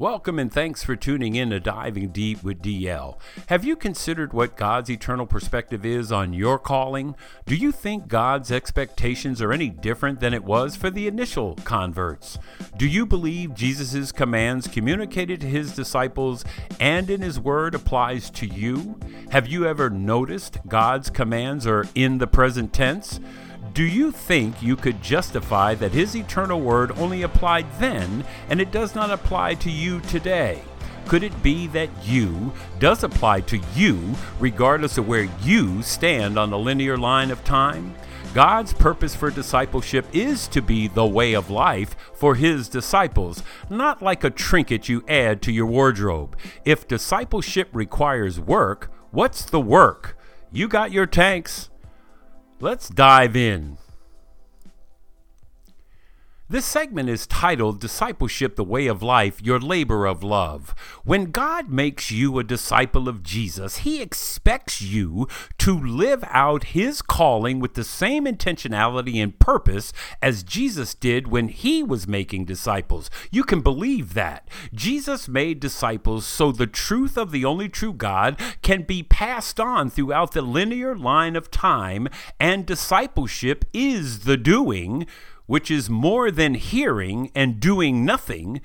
Welcome and thanks for tuning in to Diving Deep with DL. Have you considered what God's eternal perspective is on your calling? Do you think God's expectations are any different than it was for the initial converts? Do you believe Jesus' commands communicated to his disciples and in his word applies to you? Have you ever noticed God's commands are in the present tense? Do you think you could justify that his eternal word only applied then and it does not apply to you today? Could it be that you does apply to you regardless of where you stand on the linear line of time? God's purpose for discipleship is to be the way of life for his disciples, not like a trinket you add to your wardrobe. If discipleship requires work, what's the work? You got your tanks. Let's dive in. This segment is titled Discipleship the Way of Life, Your Labor of Love. When God makes you a disciple of Jesus, He expects you to live out His calling with the same intentionality and purpose as Jesus did when He was making disciples. You can believe that. Jesus made disciples so the truth of the only true God can be passed on throughout the linear line of time, and discipleship is the doing which is more than hearing and doing nothing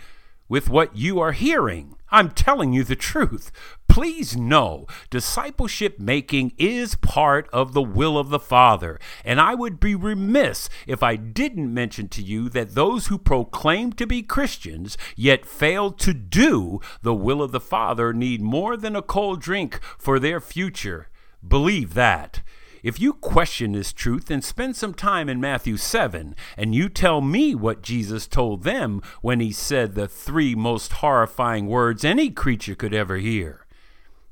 with what you are hearing. I'm telling you the truth. Please know discipleship making is part of the will of the Father. And I would be remiss if I didn't mention to you that those who proclaim to be Christians yet fail to do the will of the Father need more than a cold drink for their future. Believe that. If you question this truth, then spend some time in Matthew 7 and you tell me what Jesus told them when he said the three most horrifying words any creature could ever hear.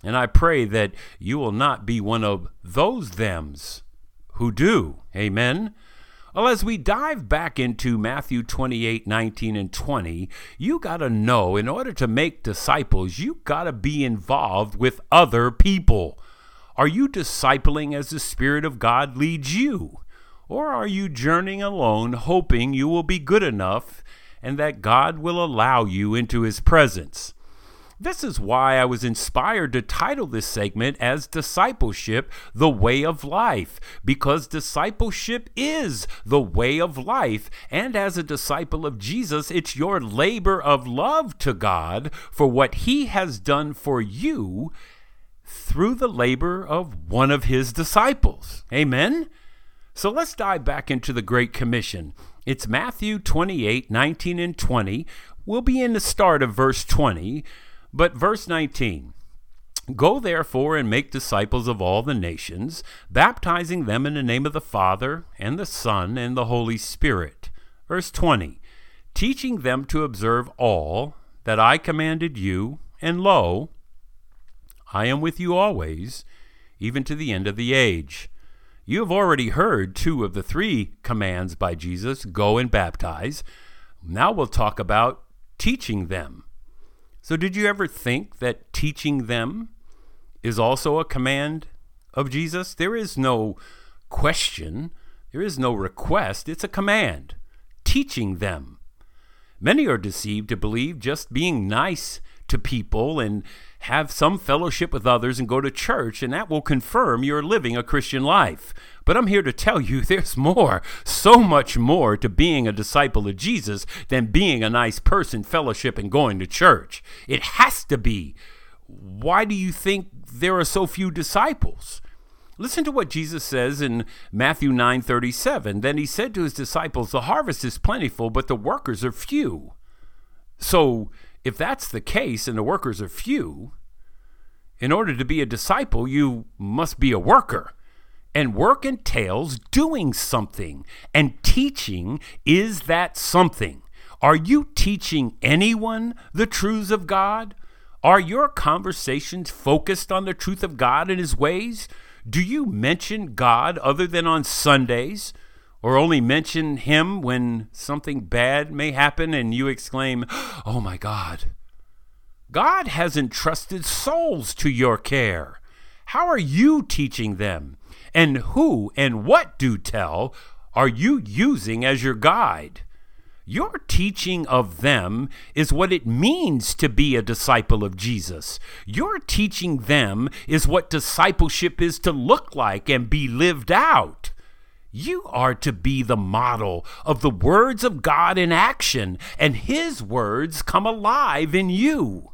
And I pray that you will not be one of those thems who do. Amen. Well, as we dive back into Matthew 28 19 and 20, you got to know in order to make disciples, you got to be involved with other people. Are you discipling as the Spirit of God leads you? Or are you journeying alone, hoping you will be good enough and that God will allow you into His presence? This is why I was inspired to title this segment as Discipleship, the Way of Life, because discipleship is the way of life. And as a disciple of Jesus, it's your labor of love to God for what He has done for you through the labor of one of his disciples. Amen? So let's dive back into the Great Commission. It's Matthew 28 19 and 20. We'll be in the start of verse 20, but verse 19. Go therefore and make disciples of all the nations, baptizing them in the name of the Father, and the Son, and the Holy Spirit. Verse 20. Teaching them to observe all that I commanded you, and lo, I am with you always, even to the end of the age. You have already heard two of the three commands by Jesus go and baptize. Now we'll talk about teaching them. So, did you ever think that teaching them is also a command of Jesus? There is no question, there is no request, it's a command. Teaching them. Many are deceived to believe just being nice to people and have some fellowship with others and go to church, and that will confirm you're living a Christian life. But I'm here to tell you there's more, so much more to being a disciple of Jesus than being a nice person, fellowship, and going to church. It has to be. Why do you think there are so few disciples? Listen to what Jesus says in Matthew 9:37. Then he said to his disciples, "The harvest is plentiful, but the workers are few." So, if that's the case and the workers are few, in order to be a disciple, you must be a worker. And work entails doing something, and teaching is that something. Are you teaching anyone the truths of God? Are your conversations focused on the truth of God and His ways? Do you mention God other than on Sundays? Or only mention him when something bad may happen and you exclaim, Oh my God. God has entrusted souls to your care. How are you teaching them? And who and what do tell are you using as your guide? Your teaching of them is what it means to be a disciple of Jesus. Your teaching them is what discipleship is to look like and be lived out. You are to be the model of the words of God in action, and His words come alive in you.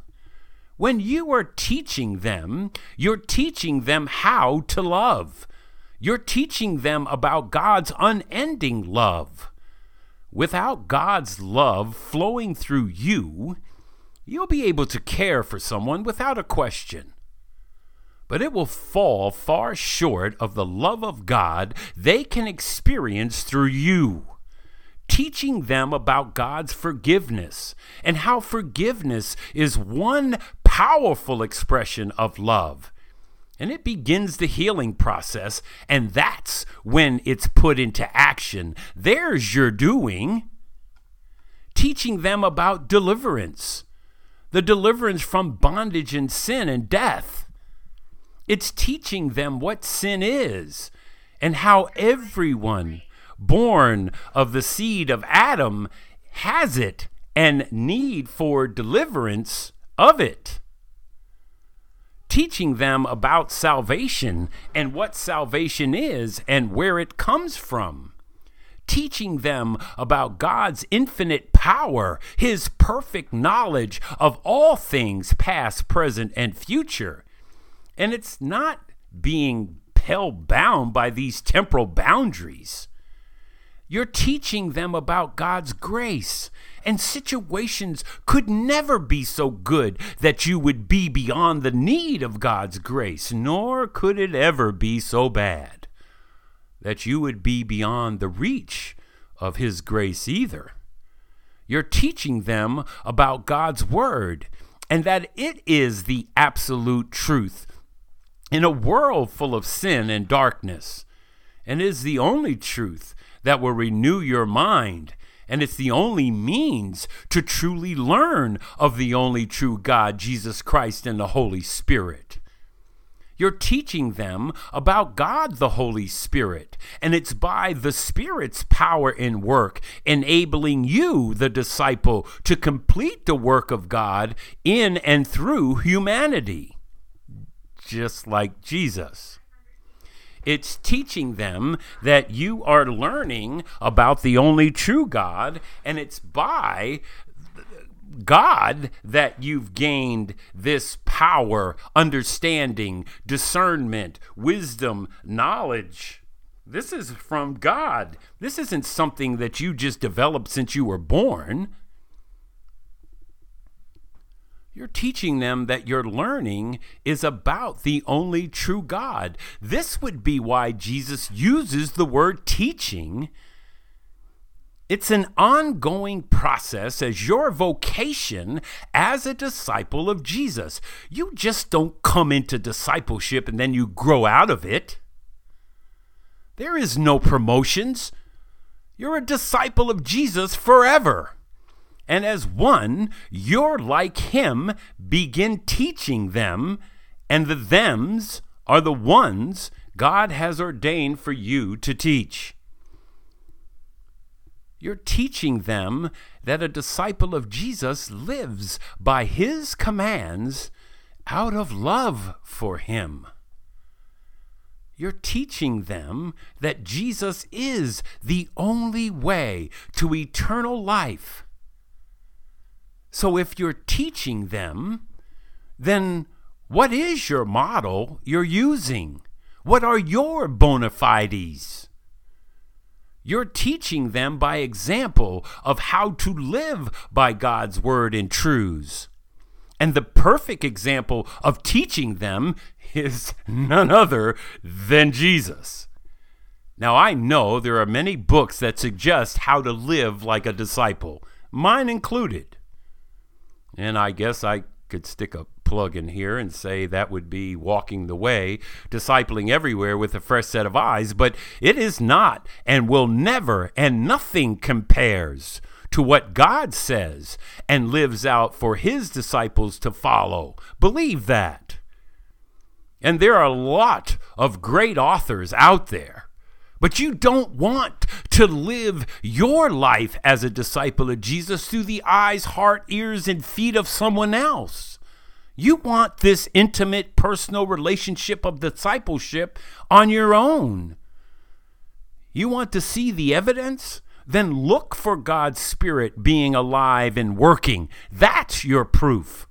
When you are teaching them, you're teaching them how to love. You're teaching them about God's unending love. Without God's love flowing through you, you'll be able to care for someone without a question. But it will fall far short of the love of God they can experience through you. Teaching them about God's forgiveness and how forgiveness is one powerful expression of love and it begins the healing process, and that's when it's put into action. There's your doing. Teaching them about deliverance, the deliverance from bondage and sin and death. It's teaching them what sin is and how everyone born of the seed of Adam has it and need for deliverance of it teaching them about salvation and what salvation is and where it comes from. Teaching them about God's infinite power, His perfect knowledge of all things, past, present, and future. And it's not being held bound by these temporal boundaries. You're teaching them about God's grace and situations could never be so good that you would be beyond the need of God's grace, nor could it ever be so bad that you would be beyond the reach of His grace either. You're teaching them about God's Word and that it is the absolute truth in a world full of sin and darkness, and is the only truth that will renew your mind and it's the only means to truly learn of the only true God, Jesus Christ, and the Holy Spirit. You're teaching them about God the Holy Spirit, and it's by the Spirit's power and work enabling you, the disciple, to complete the work of God in and through humanity, just like Jesus. It's teaching them that you are learning about the only true God, and it's by God that you've gained this power, understanding, discernment, wisdom, knowledge. This is from God. This isn't something that you just developed since you were born. You're teaching them that your learning is about the only true God. This would be why Jesus uses the word teaching. It's an ongoing process as your vocation as a disciple of Jesus. You just don't come into discipleship and then you grow out of it. There is no promotions. You're a disciple of Jesus forever and as one, you're like him, begin teaching them, and the thems are the ones God has ordained for you to teach. You're teaching them that a disciple of Jesus lives by his commands out of love for him. You're teaching them that Jesus is the only way to eternal life so if you're teaching them, then what is your model you're using? What are your bona fides? You're teaching them by example of how to live by God's word and truths. And the perfect example of teaching them is none other than Jesus. Now, I know there are many books that suggest how to live like a disciple, mine included. And I guess I could stick a plug in here and say that would be walking the way, discipling everywhere with a fresh set of eyes, but it is not and will never, and nothing compares to what God says and lives out for his disciples to follow. Believe that. And there are a lot of great authors out there, But you don't want to live your life as a disciple of Jesus through the eyes, heart, ears, and feet of someone else. You want this intimate, personal relationship of discipleship on your own. You want to see the evidence? Then look for God's Spirit being alive and working. That's your proof.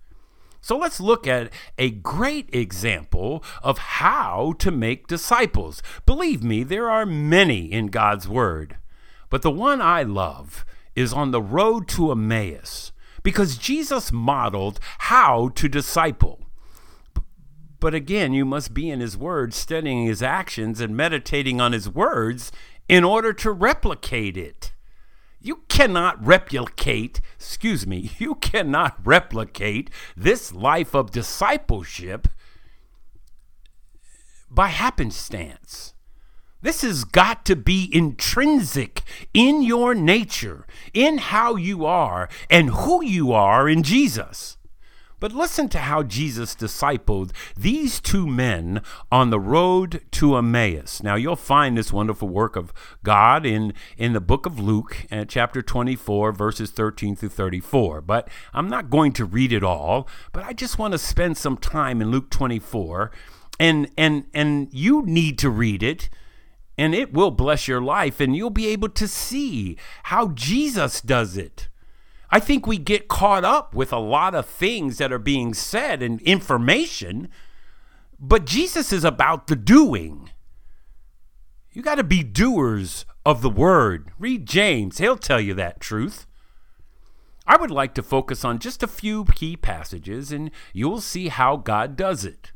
So let's look at a great example of how to make disciples. Believe me, there are many in God's Word, but the one I love is on the road to Emmaus because Jesus modeled how to disciple. But again, you must be in His Word, studying His actions and meditating on His words in order to replicate it. You cannot replicate, excuse me, you cannot replicate this life of discipleship by happenstance. This has got to be intrinsic in your nature, in how you are and who you are in Jesus. But listen to how Jesus discipled these two men on the road to Emmaus. Now, you'll find this wonderful work of God in, in the book of Luke, uh, chapter 24, verses 13 through 34. But I'm not going to read it all, but I just want to spend some time in Luke 24. And, and, and you need to read it and it will bless your life, and you'll be able to see how Jesus does it. I think we get caught up with a lot of things that are being said and information, but Jesus is about the doing. You got to be doers of the word. Read James, he'll tell you that truth. I would like to focus on just a few key passages, and you'll see how God does it.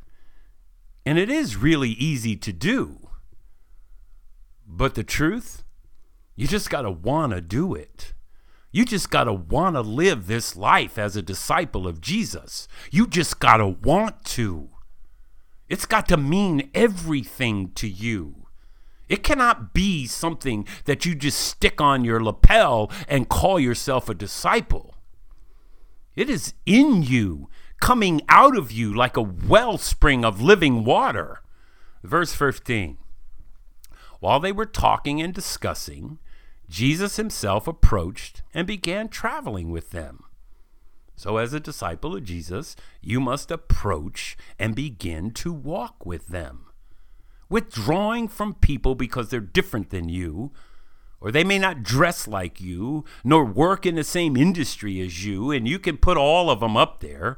And it is really easy to do. But the truth, you just got to want to do it. You just got to want to live this life as a disciple of Jesus. You just got to want to. It's got to mean everything to you. It cannot be something that you just stick on your lapel and call yourself a disciple. It is in you, coming out of you like a wellspring of living water. Verse 15. While they were talking and discussing, Jesus himself approached and began traveling with them. So, as a disciple of Jesus, you must approach and begin to walk with them. Withdrawing from people because they're different than you, or they may not dress like you, nor work in the same industry as you, and you can put all of them up there.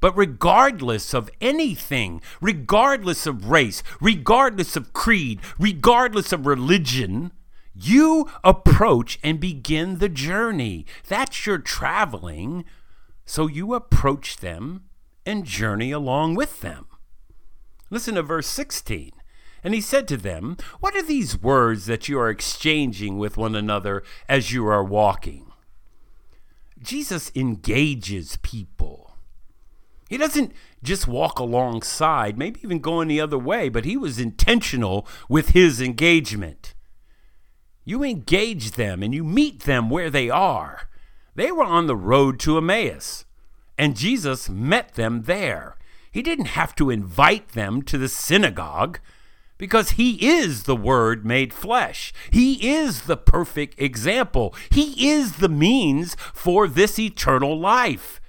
But regardless of anything, regardless of race, regardless of creed, regardless of religion, you approach and begin the journey. That's your traveling. So you approach them and journey along with them. Listen to verse 16. And he said to them, What are these words that you are exchanging with one another as you are walking? Jesus engages people. He doesn't just walk alongside, maybe even going the other way, but he was intentional with his engagement. You engage them and you meet them where they are. They were on the road to Emmaus, and Jesus met them there. He didn't have to invite them to the synagogue because he is the Word made flesh. He is the perfect example. He is the means for this eternal life.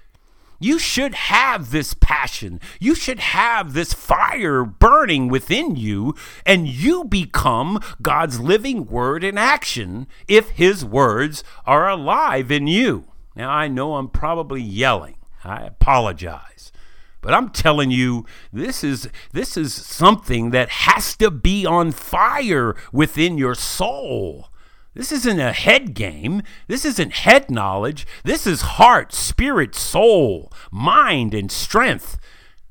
You should have this passion. You should have this fire burning within you, and you become God's living word in action if His words are alive in you. Now, I know I'm probably yelling. I apologize. But I'm telling you, this is this is something that has to be on fire within your soul. This isn't a head game. This isn't head knowledge. This is heart, spirit, soul, mind, and strength.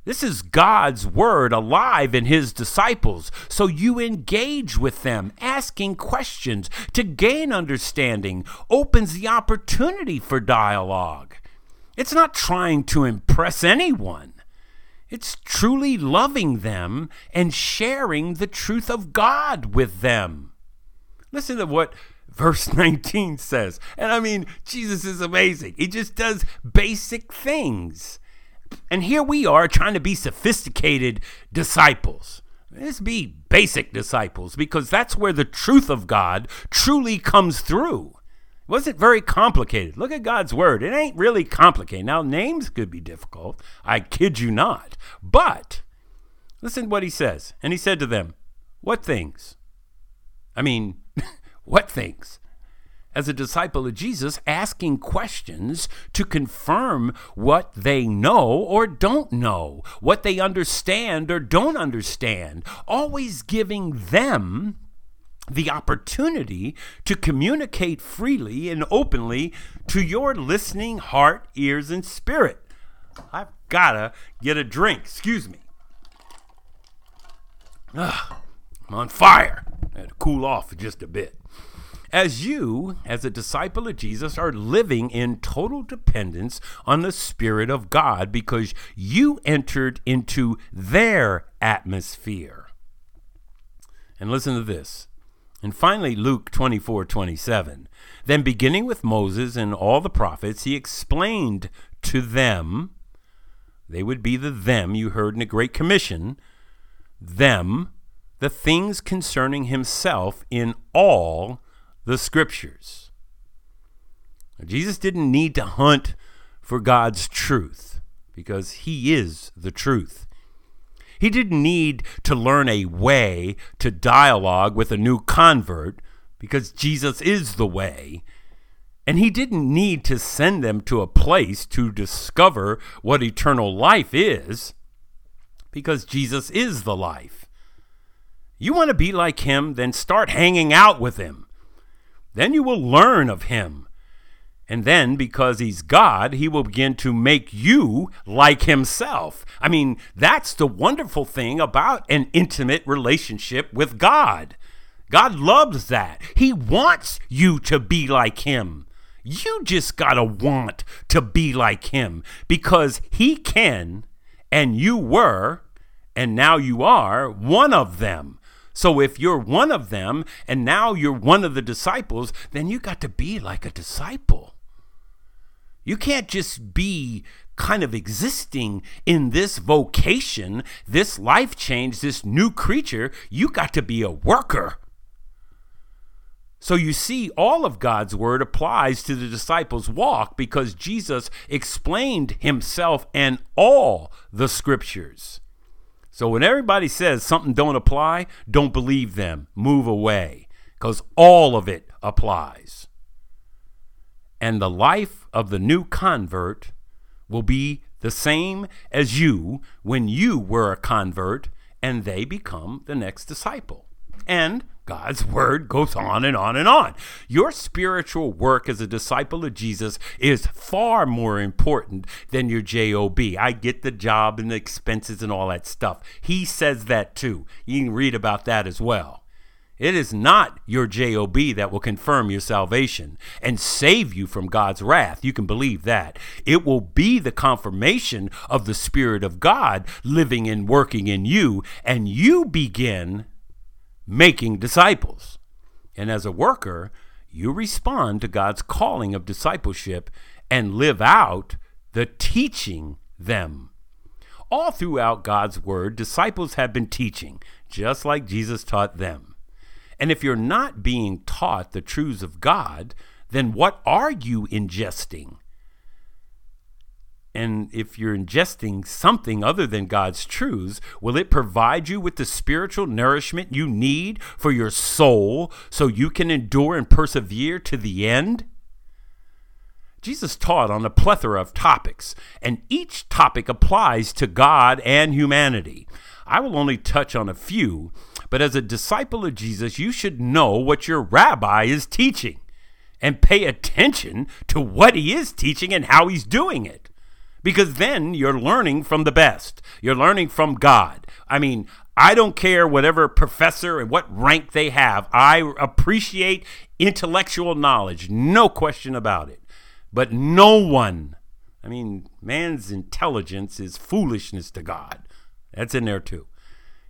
This is God's word alive in his disciples. So you engage with them, asking questions to gain understanding, opens the opportunity for dialogue. It's not trying to impress anyone. It's truly loving them and sharing the truth of God with them. Listen to what verse 19 says. And I mean, Jesus is amazing. He just does basic things. And here we are trying to be sophisticated disciples. Let's be basic disciples because that's where the truth of God truly comes through. It wasn't very complicated. Look at God's word. It ain't really complicated. Now, names could be difficult. I kid you not. But listen to what he says. And he said to them, What things? I mean, what things? as a disciple of Jesus, asking questions to confirm what they know or don't know, what they understand or don't understand, always giving them the opportunity to communicate freely and openly to your listening heart, ears, and spirit. I've gotta get a drink. Excuse me. Ugh, I'm on fire. I cool off just a bit. As you, as a disciple of Jesus, are living in total dependence on the Spirit of God because you entered into their atmosphere. And listen to this. And finally, Luke 24 27. Then, beginning with Moses and all the prophets, he explained to them, they would be the them you heard in the Great Commission, them, the things concerning himself in all the scriptures. Jesus didn't need to hunt for God's truth because he is the truth. He didn't need to learn a way to dialogue with a new convert because Jesus is the way. And he didn't need to send them to a place to discover what eternal life is because Jesus is the life. You want to be like him, then start hanging out with him. Then you will learn of him. And then, because he's God, he will begin to make you like himself. I mean, that's the wonderful thing about an intimate relationship with God. God loves that. He wants you to be like him. You just got to want to be like him because he can, and you were, and now you are one of them. So if you're one of them and now you're one of the disciples, then you got to be like a disciple. You can't just be kind of existing in this vocation, this life change, this new creature. You got to be a worker. So you see, all of God's word applies to the disciples' walk because Jesus explained himself and all the scriptures. So when everybody says something don't apply, don't believe them. Move away because all of it applies. And the life of the new convert will be the same as you when you were a convert and they become the next disciple. And God's word goes on and on and on. Your spiritual work as a disciple of Jesus is far more important than your JOB. I get the job and the expenses and all that stuff. He says that too. You can read about that as well. It is not your JOB that will confirm your salvation and save you from God's wrath. You can believe that. It will be the confirmation of the Spirit of God living and working in you, and you begin making disciples. And as a worker, you respond to God's calling of discipleship and live out the teaching them. All throughout God's word, disciples have been teaching, just like Jesus taught them. And if you're not being taught the truths of God, then what are you ingesting? And if you're ingesting something other than God's truths, will it provide you with the spiritual nourishment you need for your soul so you can endure and persevere to the end? Jesus taught on a plethora of topics, and each topic applies to God and humanity. I will only touch on a few, but as a disciple of Jesus, you should know what your rabbi is teaching and pay attention to what he is teaching and how he's doing it because then you're learning from the best. You're learning from God. I mean, I don't care whatever professor and what rank they have. I appreciate intellectual knowledge, no question about it. But no one, I mean, man's intelligence is foolishness to God. That's in there too.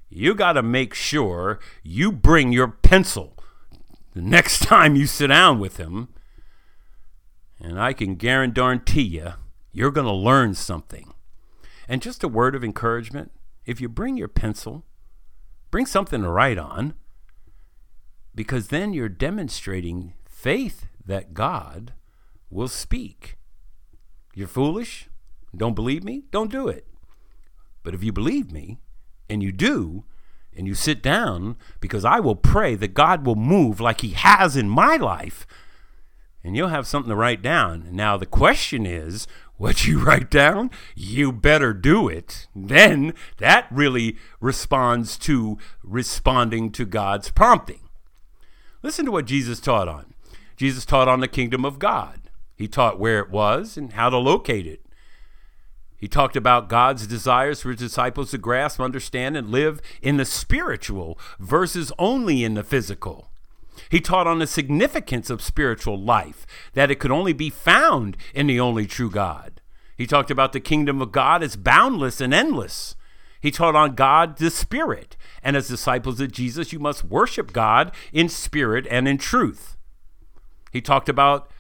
You got to make sure you bring your pencil the next time you sit down with him. And I can guarantee you, you're going to learn something. And just a word of encouragement if you bring your pencil, Bring something to write on, because then you're demonstrating faith that God will speak. You're foolish? Don't believe me? Don't do it. But if you believe me and you do, and you sit down, because I will pray that God will move like He has in my life, and you'll have something to write down. Now, the question is what you write down, you better do it. Then that really responds to responding to God's prompting. Listen to what Jesus taught on. Jesus taught on the kingdom of God. He taught where it was and how to locate it. He talked about God's desires for his disciples to grasp, understand, and live in the spiritual versus only in the physical. He taught on the significance of spiritual life, that it could only be found in the only true God. He talked about the kingdom of God as boundless and endless. He taught on God the Spirit, and as disciples of Jesus, you must worship God in spirit and in truth. He talked about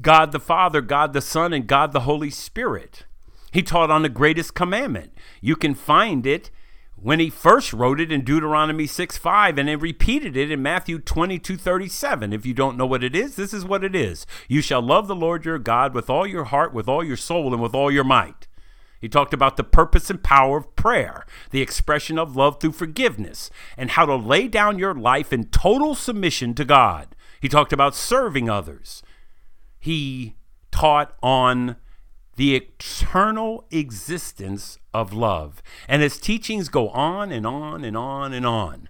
God the Father, God the Son, and God the Holy Spirit. He taught on the greatest commandment. You can find it when he first wrote it in Deuteronomy 6 5 and then repeated it in Matthew 22 37. If you don't know what it is, this is what it is. You shall love the Lord your God with all your heart, with all your soul, and with all your might. He talked about the purpose and power of prayer, the expression of love through forgiveness, and how to lay down your life in total submission to God. He talked about serving others. He taught on the eternal existence of love. And his teachings go on and on and on and on,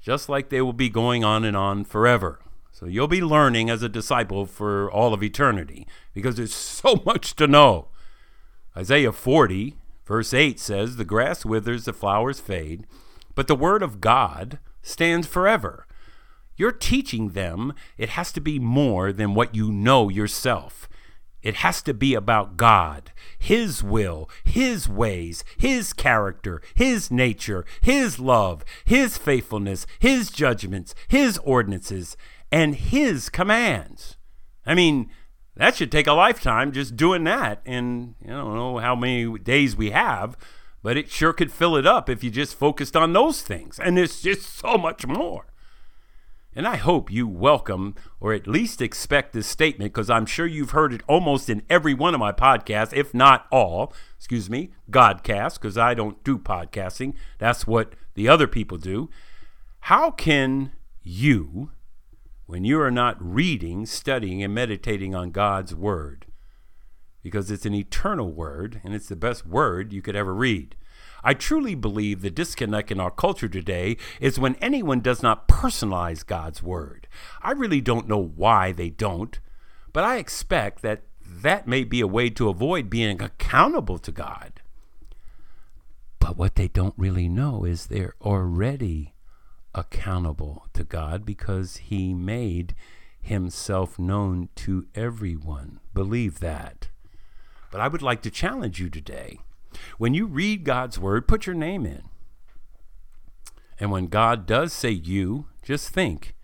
just like they will be going on and on forever. So you'll be learning as a disciple for all of eternity because there's so much to know. Isaiah 40, verse 8 says, The grass withers, the flowers fade, but the word of God stands forever. You're teaching them it has to be more than what you know yourself. It has to be about God, His will, His ways, His character, His nature, His love, His faithfulness, His judgments, His ordinances, and His commands. I mean, that should take a lifetime just doing that. And I don't know how many days we have, but it sure could fill it up if you just focused on those things. And there's just so much more. And I hope you welcome or at least expect this statement because I'm sure you've heard it almost in every one of my podcasts, if not all. Excuse me, Godcast, because I don't do podcasting. That's what the other people do. How can you, when you are not reading, studying, and meditating on God's Word, because it's an eternal Word and it's the best Word you could ever read, I truly believe the disconnect in our culture today is when anyone does not personalize God's word. I really don't know why they don't, but I expect that that may be a way to avoid being accountable to God. But what they don't really know is they're already accountable to God because He made Himself known to everyone. Believe that. But I would like to challenge you today when you read God's word, put your name in. And when God does say you, just think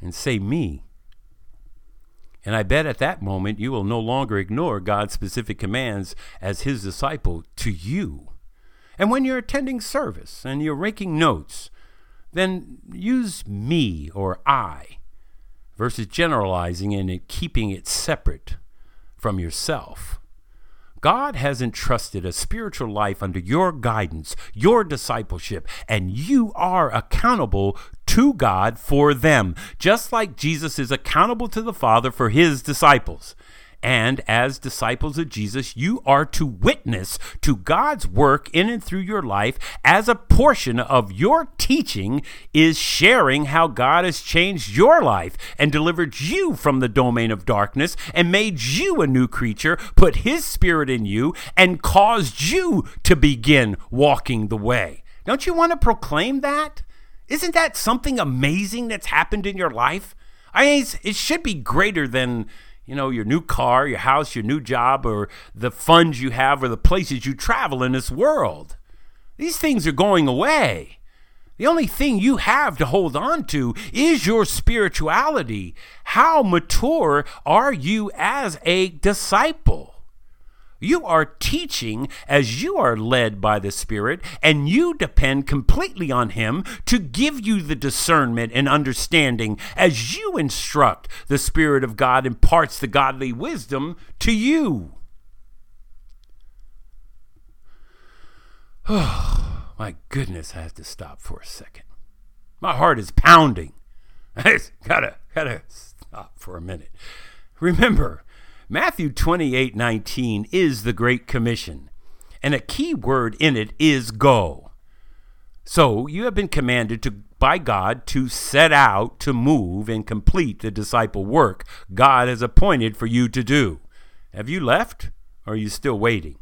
and say me. And I bet at that moment you will no longer ignore God's specific commands as his disciple to you. And when you're attending service and you're making notes, then use me or I versus generalizing and keeping it separate from yourself. God has entrusted a spiritual life under your guidance, your discipleship, and you are accountable to God for them, just like Jesus is accountable to the Father for his disciples. And as disciples of Jesus, you are to witness to God's work in and through your life as a portion of your teaching is sharing how God has changed your life and delivered you from the domain of darkness and made you a new creature, put his spirit in you, and caused you to begin walking the way. Don't you want to proclaim that? Isn't that something amazing that's happened in your life? I mean, it should be greater than you know, your new car, your house, your new job, or the funds you have, or the places you travel in this world. These things are going away. The only thing you have to hold on to is your spirituality. How mature are you as a disciple? You are teaching as you are led by the Spirit, and you depend completely on Him to give you the discernment and understanding as you instruct. The Spirit of God imparts the godly wisdom to you. Oh, my goodness, I have to stop for a second. My heart is pounding. I gotta, gotta stop for a minute. Remember, Matthew 28 19 is the Great Commission, and a key word in it is go. So you have been commanded to by God to set out to move and complete the disciple work God has appointed for you to do. Have you left or are you still waiting?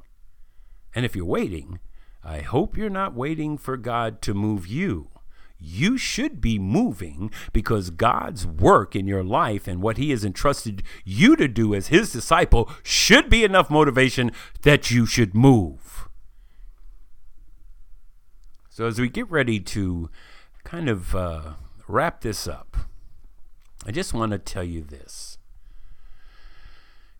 And if you're waiting, I hope you're not waiting for God to move you you should be moving because God's work in your life and what He has entrusted you to do as His disciple should be enough motivation that you should move. So, as we get ready to kind of uh, wrap this up, I just want to tell you this.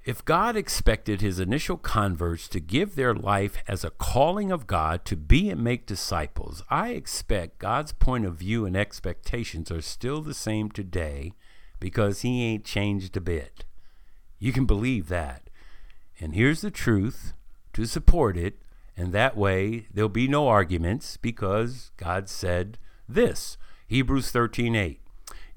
If God expected his initial converts to give their life as a calling of God to be and make disciples, I expect God's point of view and expectations are still the same today because he ain't changed a bit. You can believe that. And here's the truth to support it, and that way there'll be no arguments because God said this. Hebrews 13:8.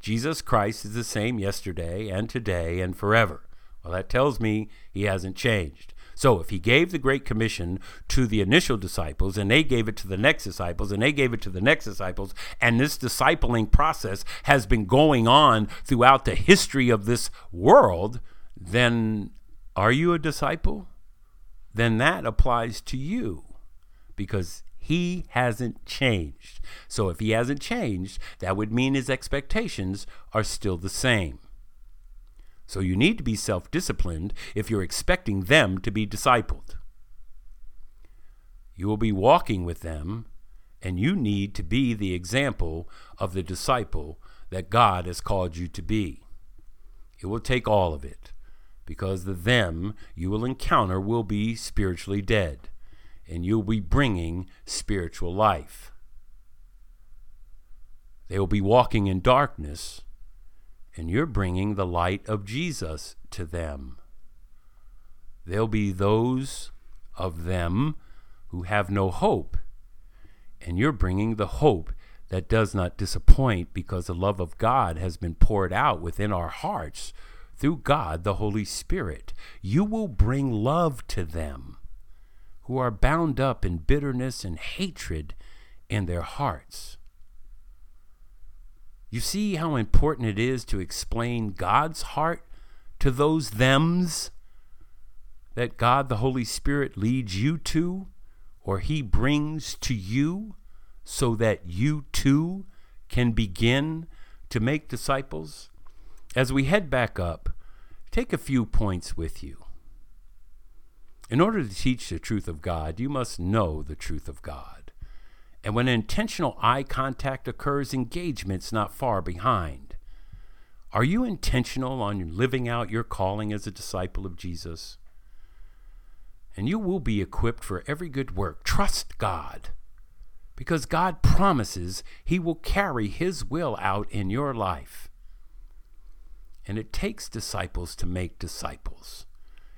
Jesus Christ is the same yesterday and today and forever. Well, that tells me he hasn't changed. So if he gave the Great Commission to the initial disciples, and they gave it to the next disciples, and they gave it to the next disciples, and this discipling process has been going on throughout the history of this world, then are you a disciple? Then that applies to you because he hasn't changed. So if he hasn't changed, that would mean his expectations are still the same. So you need to be self disciplined if you're expecting them to be discipled. You will be walking with them, and you need to be the example of the disciple that God has called you to be. It will take all of it, because the them you will encounter will be spiritually dead, and you'll be bringing spiritual life. They will be walking in darkness and you're bringing the light of Jesus to them. There'll be those of them who have no hope, and you're bringing the hope that does not disappoint because the love of God has been poured out within our hearts through God the Holy Spirit. You will bring love to them who are bound up in bitterness and hatred in their hearts. You see how important it is to explain God's heart to those thems that God the Holy Spirit leads you to or He brings to you so that you too can begin to make disciples? As we head back up, take a few points with you. In order to teach the truth of God, you must know the truth of God. And when intentional eye contact occurs, engagement's not far behind. Are you intentional on living out your calling as a disciple of Jesus? And you will be equipped for every good work. Trust God, because God promises He will carry His will out in your life. And it takes disciples to make disciples.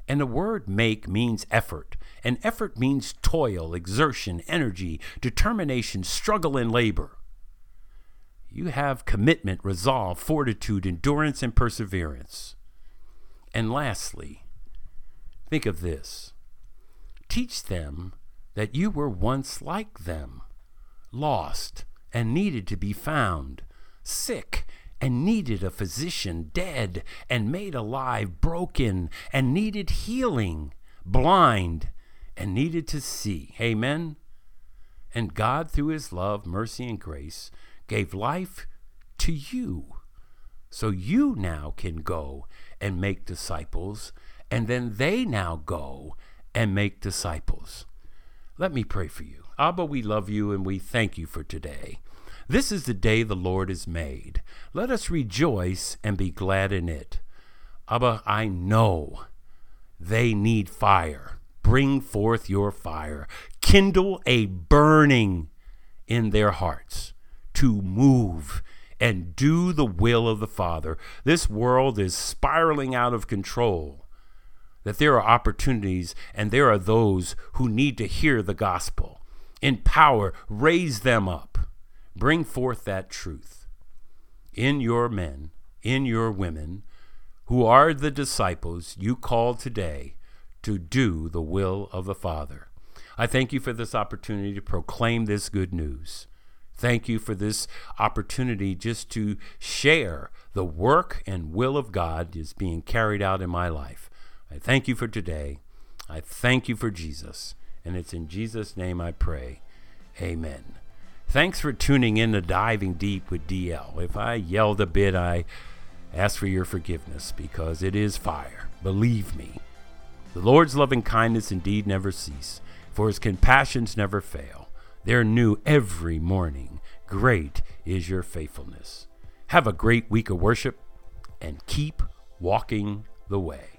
And the word make means effort. And effort means toil, exertion, energy, determination, struggle, and labor. You have commitment, resolve, fortitude, endurance, and perseverance. And lastly, think of this teach them that you were once like them, lost and needed to be found, sick and needed a physician, dead and made alive, broken and needed healing, blind and needed to see. Amen. And God, through his love, mercy, and grace, gave life to you. So you now can go and make disciples, and then they now go and make disciples. Let me pray for you. Abba, we love you and we thank you for today. This is the day the Lord has made. Let us rejoice and be glad in it. Abba, I know they need fire. Bring forth your fire. Kindle a burning in their hearts to move and do the will of the Father. This world is spiraling out of control. That there are opportunities and there are those who need to hear the gospel. Empower, raise them up, bring forth that truth in your men, in your women, who are the disciples you call today to do the will of the Father. I thank you for this opportunity to proclaim this good news. Thank you for this opportunity just to share the work and will of God is being carried out in my life. I thank you for today. I thank you for Jesus. And it's in Jesus' name I pray. Amen. Thanks for tuning in to Diving Deep with DL. If I yelled a bit, I ask for your forgiveness because it is fire. Believe me. The Lord's loving kindness indeed never cease, for his compassions never fail. They're new every morning. Great is your faithfulness. Have a great week of worship and keep walking the way.